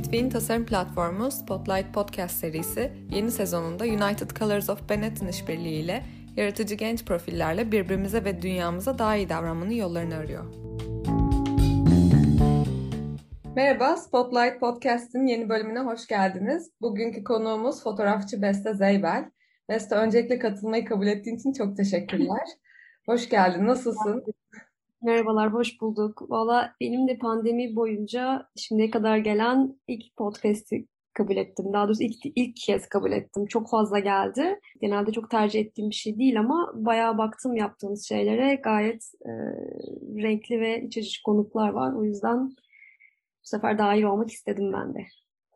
Between tasarım platformu Spotlight Podcast serisi yeni sezonunda United Colors of Benetton işbirliğiyle yaratıcı genç profillerle birbirimize ve dünyamıza daha iyi davranmanın yollarını arıyor. Merhaba, Spotlight Podcast'in yeni bölümüne hoş geldiniz. Bugünkü konuğumuz fotoğrafçı Beste Zeybel. Beste öncelikle katılmayı kabul ettiğin için çok teşekkürler. hoş geldin, nasılsın? Merhabalar, hoş bulduk. Valla benim de pandemi boyunca şimdiye kadar gelen ilk podcast'i kabul ettim. Daha doğrusu ilk, ilk kez kabul ettim. Çok fazla geldi. Genelde çok tercih ettiğim bir şey değil ama bayağı baktım yaptığınız şeylere. Gayet e, renkli ve iç açıcı konuklar var. O yüzden bu sefer dahil olmak istedim ben de.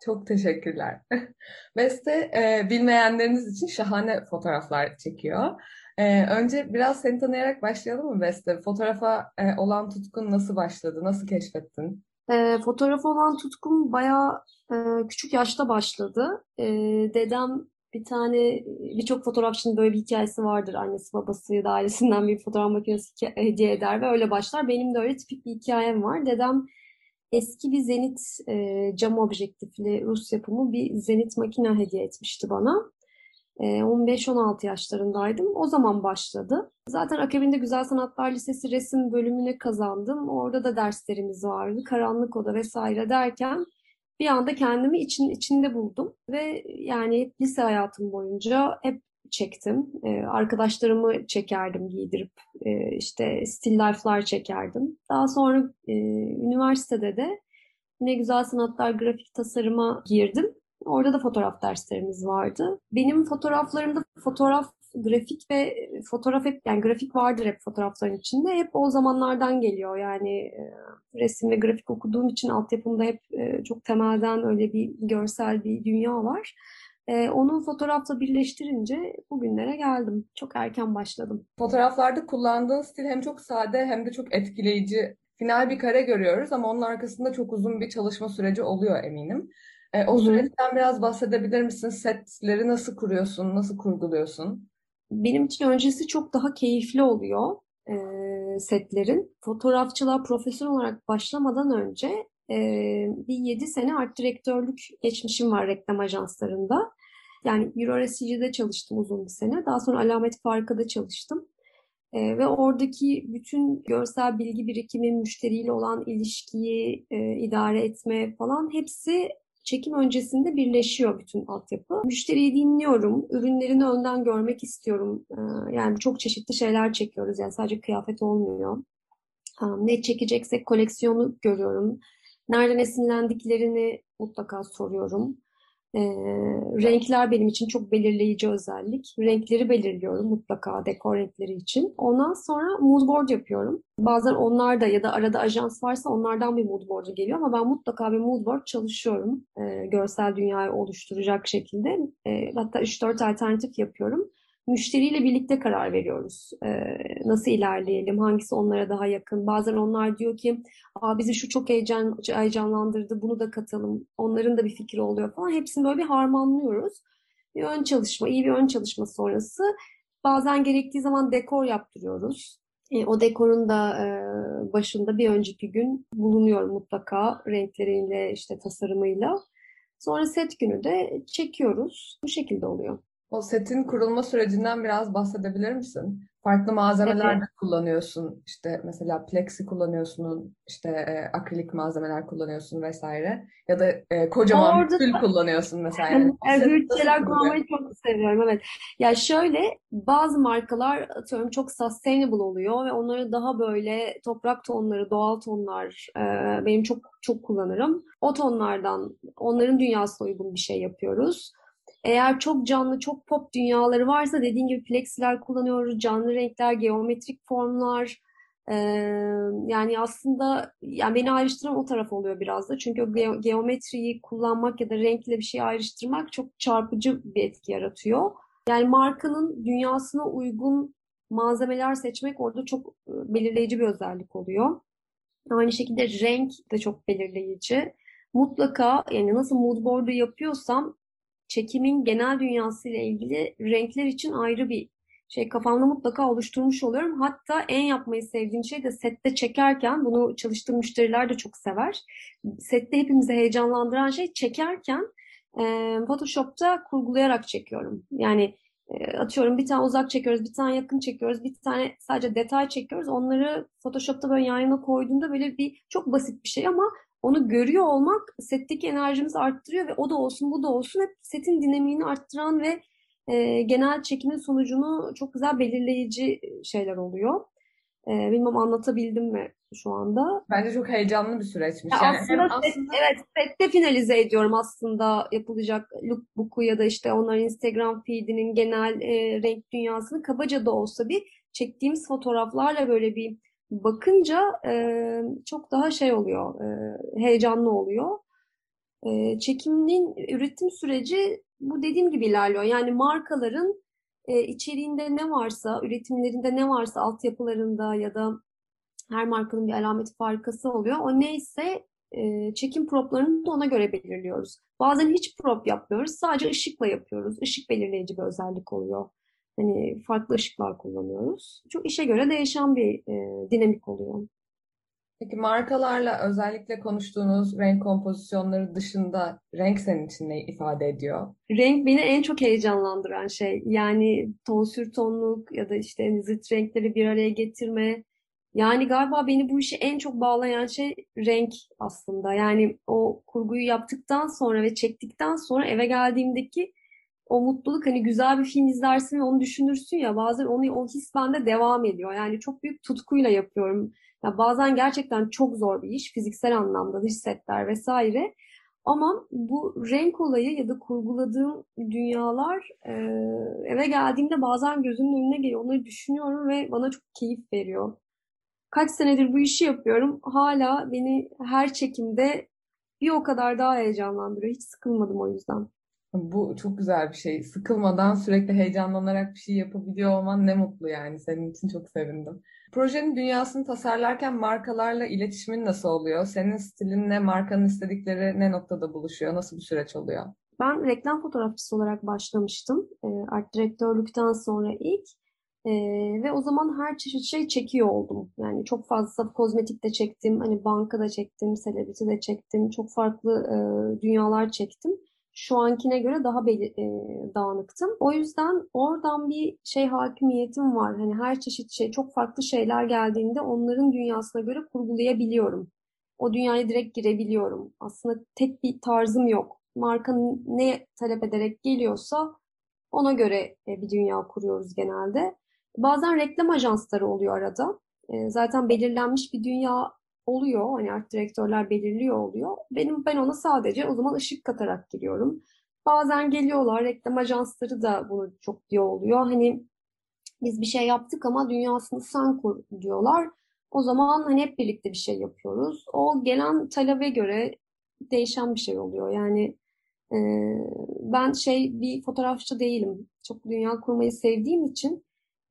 Çok teşekkürler. Beste e, bilmeyenleriniz için şahane fotoğraflar çekiyor. Ee, önce biraz seni tanıyarak başlayalım mı Beste? Fotoğrafa e, olan tutkun nasıl başladı? Nasıl keşfettin? E, fotoğrafa olan tutkum bayağı e, küçük yaşta başladı. E, dedem bir tane, birçok fotoğrafçının böyle bir hikayesi vardır. Annesi babası ya da ailesinden bir fotoğraf makinesi hediye eder ve öyle başlar. Benim de öyle tipik bir hikayem var. Dedem eski bir Zenit e, cam objektifli Rus yapımı bir Zenit makine hediye etmişti bana. 15-16 ee, yaşlarındaydım. O zaman başladı. Zaten akabinde Güzel Sanatlar Lisesi resim bölümüne kazandım. Orada da derslerimiz vardı. Karanlık oda vesaire derken bir anda kendimi için içinde buldum ve yani lise hayatım boyunca hep çektim. Ee, arkadaşlarımı çekerdim giydirip ee, işte still life'lar çekerdim. Daha sonra e, üniversitede de yine güzel sanatlar grafik tasarıma girdim. Orada da fotoğraf derslerimiz vardı. Benim fotoğraflarımda fotoğraf, grafik ve fotoğraf hep yani grafik vardır hep fotoğrafların içinde. Hep o zamanlardan geliyor. Yani e, resim ve grafik okuduğum için altyapımda hep e, çok temelden öyle bir görsel bir dünya var. E, onun fotoğrafla birleştirince bugünlere geldim. Çok erken başladım. Fotoğraflarda kullandığın stil hem çok sade hem de çok etkileyici. Final bir kare görüyoruz ama onun arkasında çok uzun bir çalışma süreci oluyor eminim. E, o süreçten biraz bahsedebilir misin? Setleri nasıl kuruyorsun, nasıl kurguluyorsun? Benim için öncesi çok daha keyifli oluyor e, setlerin. Fotoğrafçılığa profesyonel olarak başlamadan önce e, bir 7 sene art direktörlük geçmişim var reklam ajanslarında. Yani EuroRSC'de çalıştım uzun bir sene. Daha sonra Alamet Farka'da çalıştım. E, ve oradaki bütün görsel bilgi birikimi, müşteriyle olan ilişkiyi e, idare etme falan hepsi çekim öncesinde birleşiyor bütün altyapı. Müşteriyi dinliyorum, ürünlerini önden görmek istiyorum. Ee, yani çok çeşitli şeyler çekiyoruz yani sadece kıyafet olmuyor. Ne çekeceksek koleksiyonu görüyorum. Nereden esinlendiklerini mutlaka soruyorum. E, renkler benim için çok belirleyici özellik. Renkleri belirliyorum mutlaka dekor renkleri için. Ondan sonra mood board yapıyorum. Bazen onlar da ya da arada ajans varsa onlardan bir mood board geliyor ama ben mutlaka bir mood board çalışıyorum. E, görsel dünyayı oluşturacak şekilde. E, hatta 3-4 alternatif yapıyorum müşteriyle birlikte karar veriyoruz. Ee, nasıl ilerleyelim, hangisi onlara daha yakın. Bazen onlar diyor ki Aa, bizi şu çok heyecan, heyecanlandırdı, bunu da katalım. Onların da bir fikri oluyor falan. Hepsini böyle bir harmanlıyoruz. Bir ön çalışma, iyi bir ön çalışma sonrası. Bazen gerektiği zaman dekor yaptırıyoruz. E, o dekorun da e, başında bir önceki gün bulunuyor mutlaka renkleriyle, işte tasarımıyla. Sonra set günü de çekiyoruz. Bu şekilde oluyor. O setin kurulma sürecinden biraz bahsedebilir misin? Farklı malzemeler de kullanıyorsun. İşte mesela plexi kullanıyorsun, işte e, akrilik malzemeler kullanıyorsun vesaire. Ya da e, kocaman Orada... tül kullanıyorsun mesela. Yani evet, şeyler kullanmayı çok seviyorum. Evet. Ya şöyle bazı markalar atıyorum çok sustainable oluyor ve onları daha böyle toprak tonları, doğal tonlar e, benim çok çok kullanırım. O tonlardan onların dünyasına uygun bir şey yapıyoruz. Eğer çok canlı, çok pop dünyaları varsa dediğin gibi plexiler kullanıyoruz, canlı renkler, geometrik formlar. Ee, yani aslında yani beni ayrıştıran o taraf oluyor biraz da. Çünkü ge- geometriyi kullanmak ya da renkle bir şey ayrıştırmak çok çarpıcı bir etki yaratıyor. Yani markanın dünyasına uygun malzemeler seçmek orada çok belirleyici bir özellik oluyor. Aynı şekilde renk de çok belirleyici. Mutlaka yani nasıl mood board'u yapıyorsam çekimin genel dünyası ile ilgili renkler için ayrı bir şey kafamda mutlaka oluşturmuş oluyorum. Hatta en yapmayı sevdiğim şey de sette çekerken bunu çalıştığım müşteriler de çok sever. Sette hepimizi heyecanlandıran şey çekerken e, Photoshop'ta kurgulayarak çekiyorum. Yani e, atıyorum bir tane uzak çekiyoruz, bir tane yakın çekiyoruz, bir tane sadece detay çekiyoruz. Onları Photoshop'ta böyle yan yana koyduğumda böyle bir çok basit bir şey ama onu görüyor olmak setteki enerjimizi arttırıyor ve o da olsun bu da olsun hep setin dinamiğini arttıran ve e, genel çekimin sonucunu çok güzel belirleyici şeyler oluyor. E, bilmem anlatabildim mi şu anda? Bence çok heyecanlı bir süreçmiş. Ya Yani aslında, hem set- aslında evet sette finalize ediyorum aslında yapılacak lookbook'u ya da işte onların Instagram feed'inin genel e, renk dünyasını kabaca da olsa bir çektiğimiz fotoğraflarla böyle bir bakınca e, çok daha şey oluyor, e, heyecanlı oluyor. E, çekimin üretim süreci bu dediğim gibi ilerliyor. Yani markaların e, içeriğinde ne varsa, üretimlerinde ne varsa, altyapılarında ya da her markanın bir alameti farikası oluyor. O neyse e, çekim proplarını da ona göre belirliyoruz. Bazen hiç prop yapmıyoruz. Sadece ışıkla yapıyoruz. Işık belirleyici bir özellik oluyor. Hani farklı ışıklar kullanıyoruz. Çok işe göre değişen bir e, dinamik oluyor. peki markalarla özellikle konuştuğunuz renk kompozisyonları dışında renk senin için ne ifade ediyor? Renk beni en çok heyecanlandıran şey. Yani tonsür tonluk ya da işte zıt renkleri bir araya getirme. Yani galiba beni bu işe en çok bağlayan şey renk aslında. Yani o kurguyu yaptıktan sonra ve çektikten sonra eve geldiğimdeki o mutluluk hani güzel bir film izlersin ve onu düşünürsün ya bazen onu o his bende devam ediyor. Yani çok büyük tutkuyla yapıyorum. Ya bazen gerçekten çok zor bir iş fiziksel anlamda dış setler vesaire. Ama bu renk olayı ya da kurguladığım dünyalar eve geldiğimde bazen gözümün önüne geliyor. Onları düşünüyorum ve bana çok keyif veriyor. Kaç senedir bu işi yapıyorum. Hala beni her çekimde bir o kadar daha heyecanlandırıyor. Hiç sıkılmadım o yüzden. Bu çok güzel bir şey. Sıkılmadan sürekli heyecanlanarak bir şey yapabiliyor olman ne mutlu yani. Senin için çok sevindim. Projenin dünyasını tasarlarken markalarla iletişimin nasıl oluyor? Senin stilinle markanın istedikleri ne noktada buluşuyor? Nasıl bir süreç oluyor? Ben reklam fotoğrafçısı olarak başlamıştım. E, art direktörlükten sonra ilk. E, ve o zaman her çeşit şey çekiyor oldum. Yani çok fazla kozmetik de çektim, hani bankada çektim, celebrity de çektim, çok farklı e, dünyalar çektim. Şu ankine göre daha beli- e, dağınıktım. O yüzden oradan bir şey hakimiyetim var. Hani her çeşit şey, çok farklı şeyler geldiğinde onların dünyasına göre kurgulayabiliyorum. O dünyaya direkt girebiliyorum. Aslında tek bir tarzım yok. Marka ne talep ederek geliyorsa ona göre e, bir dünya kuruyoruz genelde. Bazen reklam ajansları oluyor arada. E, Zaten belirlenmiş bir dünya oluyor. Hani art direktörler belirliyor oluyor. Benim ben ona sadece o zaman ışık katarak giriyorum. Bazen geliyorlar reklam ajansları da bunu çok diyor oluyor. Hani biz bir şey yaptık ama dünyasını sen kur diyorlar. O zaman hani hep birlikte bir şey yapıyoruz. O gelen talebe göre değişen bir şey oluyor. Yani e, ben şey bir fotoğrafçı değilim. Çok dünya kurmayı sevdiğim için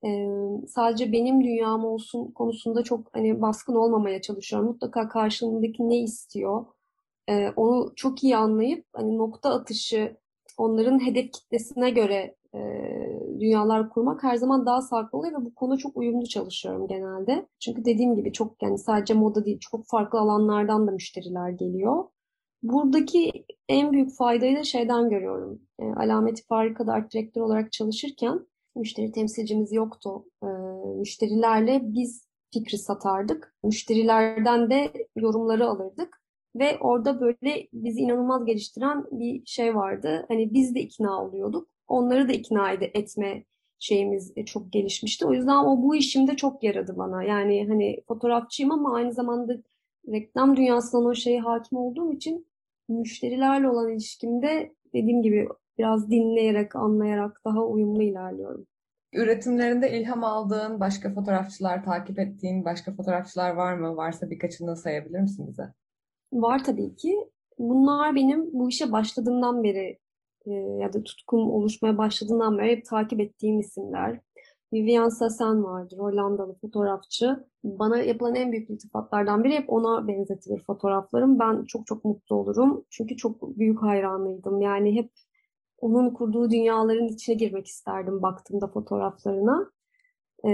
e, sadece benim dünyam olsun konusunda çok hani baskın olmamaya çalışıyorum. Mutlaka karşılığındaki ne istiyor, e, onu çok iyi anlayıp hani nokta atışı onların hedef kitlesine göre e, dünyalar kurmak her zaman daha sağlıklı oluyor ve bu konuda çok uyumlu çalışıyorum genelde. Çünkü dediğim gibi çok yani sadece moda değil çok farklı alanlardan da müşteriler geliyor. Buradaki en büyük faydayı da şeyden görüyorum. E, Alameti Farika'da art direktör olarak çalışırken müşteri temsilcimiz yoktu. E, müşterilerle biz fikri satardık. Müşterilerden de yorumları alırdık. Ve orada böyle bizi inanılmaz geliştiren bir şey vardı. Hani biz de ikna oluyorduk. Onları da ikna ed- etme şeyimiz e, çok gelişmişti. O yüzden o bu işimde çok yaradı bana. Yani hani fotoğrafçıyım ama aynı zamanda reklam dünyasından o şeye hakim olduğum için müşterilerle olan ilişkimde dediğim gibi biraz dinleyerek, anlayarak daha uyumlu ilerliyorum. Üretimlerinde ilham aldığın, başka fotoğrafçılar takip ettiğin başka fotoğrafçılar var mı? Varsa birkaçını sayabilir misin bize? Var tabii ki. Bunlar benim bu işe başladığımdan beri e, ya da tutkum oluşmaya başladığından beri hep takip ettiğim isimler. Vivian Sassen vardır, Hollandalı fotoğrafçı. Bana yapılan en büyük iltifatlardan biri hep ona benzetilir fotoğraflarım. Ben çok çok mutlu olurum. Çünkü çok büyük hayranıydım. Yani hep onun kurduğu dünyaların içine girmek isterdim baktığımda fotoğraflarına. Ee,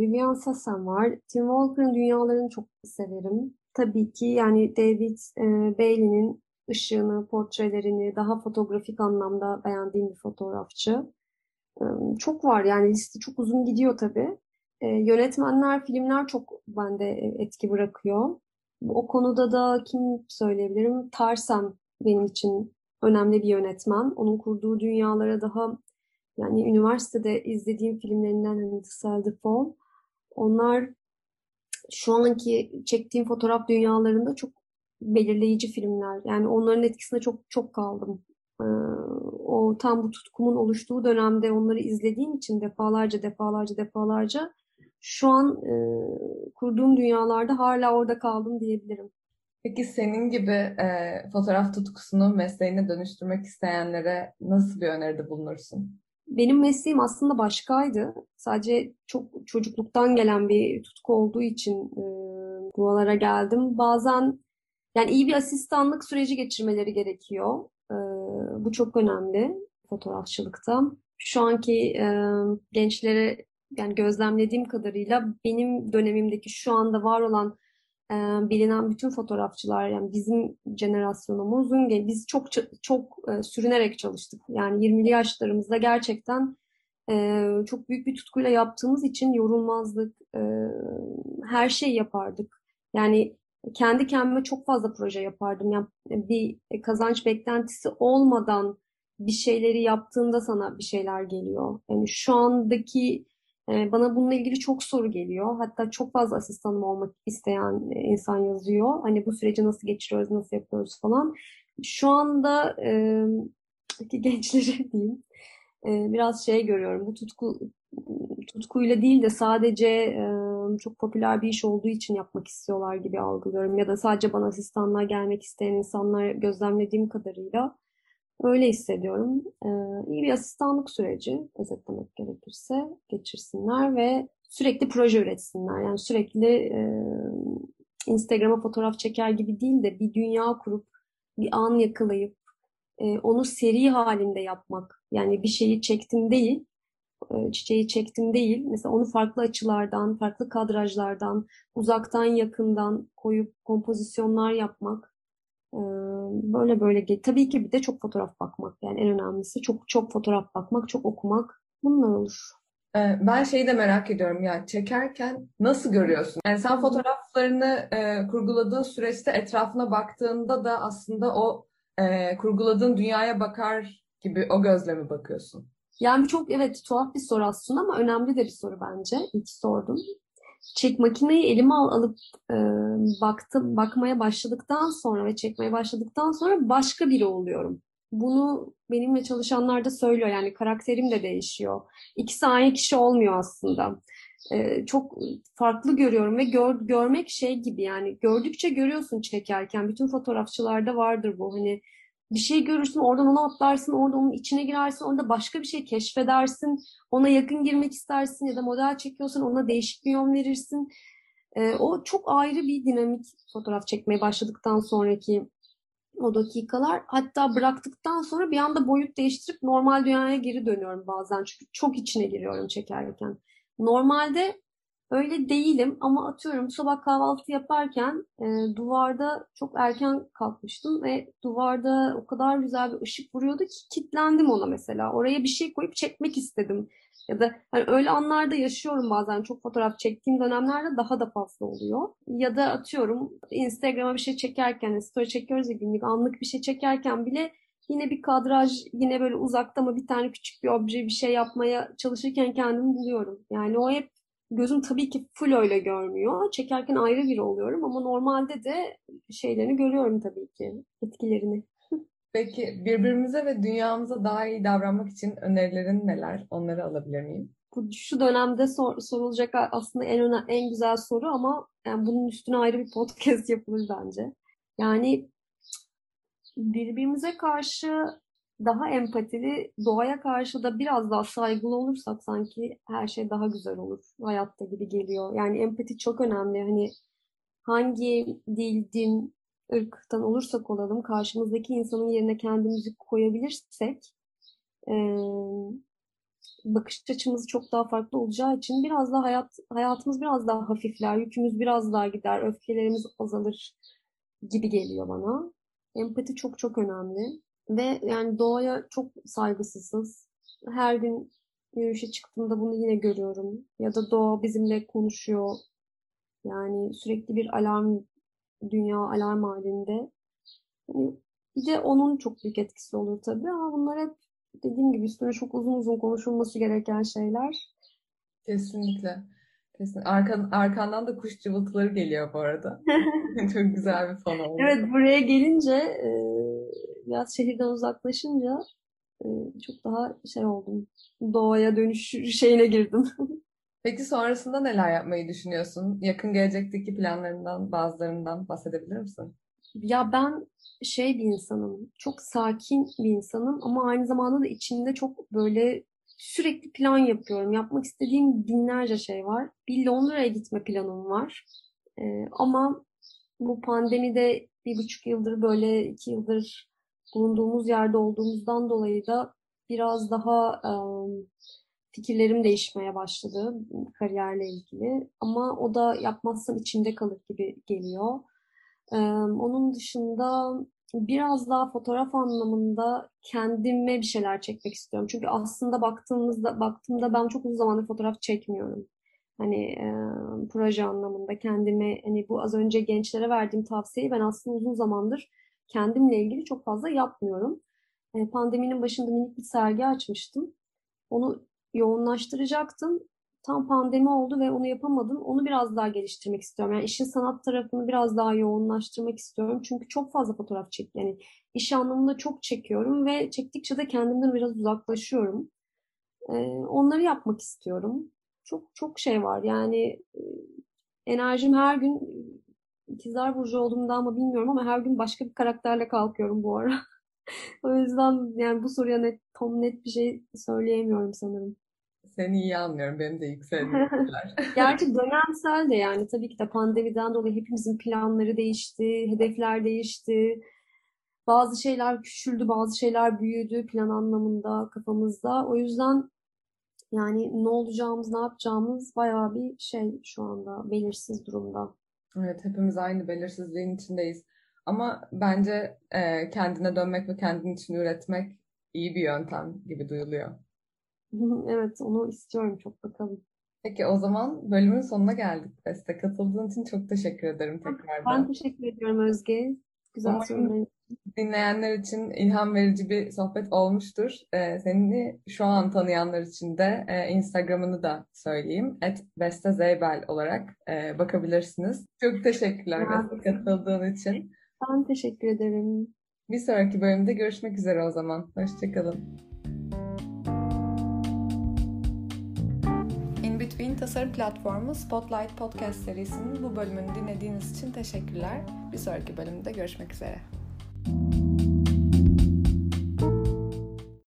Vivian Sassen var. Tim Walker'ın dünyalarını çok severim. Tabii ki yani David e, Bailey'nin ışığını, portrelerini daha fotoğrafik anlamda beğendiğim bir fotoğrafçı. Ee, çok var yani liste çok uzun gidiyor tabii. Ee, yönetmenler, filmler çok bende etki bırakıyor. O konuda da kim söyleyebilirim? Tarsem benim için önemli bir yönetmen. Onun kurduğu dünyalara daha yani üniversitede izlediğim filmlerinden hani The Fall onlar şu anki çektiğim fotoğraf dünyalarında çok belirleyici filmler. Yani onların etkisinde çok çok kaldım. Ee, o tam bu tutkumun oluştuğu dönemde onları izlediğim için defalarca defalarca defalarca şu an e, kurduğum dünyalarda hala orada kaldım diyebilirim. Peki senin gibi e, fotoğraf tutkusunu mesleğine dönüştürmek isteyenlere nasıl bir öneride bulunursun? Benim mesleğim aslında başkaydı. Sadece çok çocukluktan gelen bir tutku olduğu için e, buralara geldim. Bazen yani iyi bir asistanlık süreci geçirmeleri gerekiyor. E, bu çok önemli fotoğrafçılıkta. Şu anki e, gençlere yani gözlemlediğim kadarıyla benim dönemimdeki şu anda var olan e, bilinen bütün fotoğrafçılar yani bizim jenerasyonumuzun biz çok çok e, sürünerek çalıştık. Yani 20'li yaşlarımızda gerçekten e, çok büyük bir tutkuyla yaptığımız için yorulmazdık. E, her şeyi yapardık. Yani kendi kendime çok fazla proje yapardım. Yani bir kazanç beklentisi olmadan bir şeyleri yaptığında sana bir şeyler geliyor. Yani şu andaki bana bununla ilgili çok soru geliyor. Hatta çok fazla asistanım olmak isteyen e, insan yazıyor. Hani bu süreci nasıl geçiriyoruz, nasıl yapıyoruz falan. Şu anda e, gençleri diyeyim biraz şey görüyorum. Bu tutku tutkuyla değil de sadece çok popüler bir iş olduğu için yapmak istiyorlar gibi algılıyorum. Ya da sadece bana asistanlığa gelmek isteyen insanlar gözlemlediğim kadarıyla Öyle hissediyorum. Ee, bir asistanlık süreci özetlemek gerekirse geçirsinler ve sürekli proje üretsinler. Yani sürekli e, Instagram'a fotoğraf çeker gibi değil de bir dünya kurup bir an yakalayıp e, onu seri halinde yapmak. Yani bir şeyi çektim değil, e, çiçeği çektim değil. Mesela onu farklı açılardan, farklı kadrajlardan, uzaktan yakından koyup kompozisyonlar yapmak böyle böyle tabii ki bir de çok fotoğraf bakmak yani en önemlisi çok çok fotoğraf bakmak çok okumak bunlar olur. Ben şeyi de merak ediyorum ya çekerken nasıl görüyorsun? Yani sen fotoğraflarını e, kurguladığın süreçte etrafına baktığında da aslında o e, kurguladığın dünyaya bakar gibi o gözle mi bakıyorsun? Yani çok evet tuhaf bir soru aslında ama önemli de bir soru bence. İlk sordum çek makineyi elime al, alıp e, baktım bakmaya başladıktan sonra ve çekmeye başladıktan sonra başka biri oluyorum. Bunu benimle çalışanlar da söylüyor yani karakterim de değişiyor. İkisi aynı kişi olmuyor aslında. Ee, çok farklı görüyorum ve gör, görmek şey gibi yani gördükçe görüyorsun çekerken bütün fotoğrafçılarda vardır bu hani bir şey görürsün, oradan onu atlarsın, orada onun içine girersin, orada başka bir şey keşfedersin, ona yakın girmek istersin ya da model çekiyorsan ona değişik bir yön verirsin. E, o çok ayrı bir dinamik fotoğraf çekmeye başladıktan sonraki o dakikalar. Hatta bıraktıktan sonra bir anda boyut değiştirip normal dünyaya geri dönüyorum bazen. Çünkü çok içine giriyorum çekerken. Normalde Öyle değilim ama atıyorum sabah kahvaltı yaparken e, duvarda çok erken kalkmıştım ve duvarda o kadar güzel bir ışık vuruyordu ki kitlendim ona mesela. Oraya bir şey koyup çekmek istedim. Ya da hani öyle anlarda yaşıyorum bazen çok fotoğraf çektiğim dönemlerde daha da fazla oluyor. Ya da atıyorum Instagram'a bir şey çekerken, story çekiyoruz ya günlük anlık bir şey çekerken bile yine bir kadraj, yine böyle uzakta mı bir tane küçük bir obje bir şey yapmaya çalışırken kendimi buluyorum. Yani o hep gözüm tabii ki full öyle görmüyor. Çekerken ayrı biri oluyorum ama normalde de şeylerini görüyorum tabii ki, etkilerini. Peki birbirimize ve dünyamıza daha iyi davranmak için önerilerin neler? Onları alabilir miyim? Bu şu dönemde sor, sorulacak aslında en önemli, en güzel soru ama yani bunun üstüne ayrı bir podcast yapılır bence. Yani birbirimize karşı daha empatili, doğaya karşı da biraz daha saygılı olursak sanki her şey daha güzel olur. Hayatta gibi geliyor. Yani empati çok önemli. Hani hangi dil, din, ırktan olursak olalım karşımızdaki insanın yerine kendimizi koyabilirsek bakış açımız çok daha farklı olacağı için biraz daha hayat hayatımız biraz daha hafifler, yükümüz biraz daha gider, öfkelerimiz azalır gibi geliyor bana. Empati çok çok önemli ve yani doğaya çok saygısızız. Her gün yürüyüşe çıktığımda bunu yine görüyorum. Ya da doğa bizimle konuşuyor. Yani sürekli bir alarm, dünya alarm halinde. Yani bir de onun çok büyük etkisi olur tabii ama bunlar hep dediğim gibi üstüne çok uzun uzun konuşulması gereken şeyler. Kesinlikle. Kesin. Arkan, arkandan da kuş cıvıltıları geliyor bu arada. Çok güzel bir fon oldu. Evet buraya gelince e, biraz şehirden uzaklaşınca e, çok daha şey oldum. Doğaya dönüş şeyine girdim. Peki sonrasında neler yapmayı düşünüyorsun? Yakın gelecekteki planlarından bazılarından bahsedebilir misin? Ya ben şey bir insanım. Çok sakin bir insanım ama aynı zamanda da içimde çok böyle sürekli plan yapıyorum. Yapmak istediğim binlerce şey var. Bir Londra'ya gitme planım var. Ee, ama bu pandemide bir buçuk yıldır böyle iki yıldır bulunduğumuz yerde olduğumuzdan dolayı da biraz daha um, fikirlerim değişmeye başladı kariyerle ilgili. Ama o da yapmazsam içimde kalır gibi geliyor. Ee, onun dışında biraz daha fotoğraf anlamında kendime bir şeyler çekmek istiyorum. Çünkü aslında baktığımızda baktığımda ben çok uzun zamandır fotoğraf çekmiyorum. Hani e, proje anlamında kendime hani bu az önce gençlere verdiğim tavsiyeyi ben aslında uzun zamandır kendimle ilgili çok fazla yapmıyorum. E, pandeminin başında minik bir sergi açmıştım. Onu yoğunlaştıracaktım tam pandemi oldu ve onu yapamadım. Onu biraz daha geliştirmek istiyorum. Yani işin sanat tarafını biraz daha yoğunlaştırmak istiyorum. Çünkü çok fazla fotoğraf çek yani iş anlamında çok çekiyorum ve çektikçe de kendimden biraz uzaklaşıyorum. Ee, onları yapmak istiyorum. Çok çok şey var. Yani e, enerjim her gün ikizler burcu olduğumda mı bilmiyorum ama her gün başka bir karakterle kalkıyorum bu ara. o yüzden yani bu soruya net tam net bir şey söyleyemiyorum sanırım. Seni iyi anlıyorum. Benim de yükselmişler. Gerçi dönemsel de yani tabii ki de pandemiden dolayı hepimizin planları değişti, hedefler değişti. Bazı şeyler küçüldü, bazı şeyler büyüdü plan anlamında kafamızda. O yüzden yani ne olacağımız, ne yapacağımız bayağı bir şey şu anda belirsiz durumda. Evet, hepimiz aynı belirsizliğin içindeyiz. Ama bence e, kendine dönmek ve kendin için üretmek iyi bir yöntem gibi duyuluyor. Evet, onu istiyorum çok bakalım. Peki o zaman bölümün sonuna geldik Beste. Katıldığın için çok teşekkür ederim tekrardan. Ben teşekkür ediyorum Özge. Güzel Umarım dinleyenler için ilham verici bir sohbet olmuştur. Ee, seni şu an tanıyanlar için de e, Instagram'ını da söyleyeyim. @bestezeybel olarak e, bakabilirsiniz. Çok teşekkürler Beste katıldığın için. Ben teşekkür ederim. Bir sonraki bölümde görüşmek üzere o zaman. Hoşçakalın. Between tasarım platformu Spotlight Podcast serisinin bu bölümünü dinlediğiniz için teşekkürler. Bir sonraki bölümde görüşmek üzere. Thank you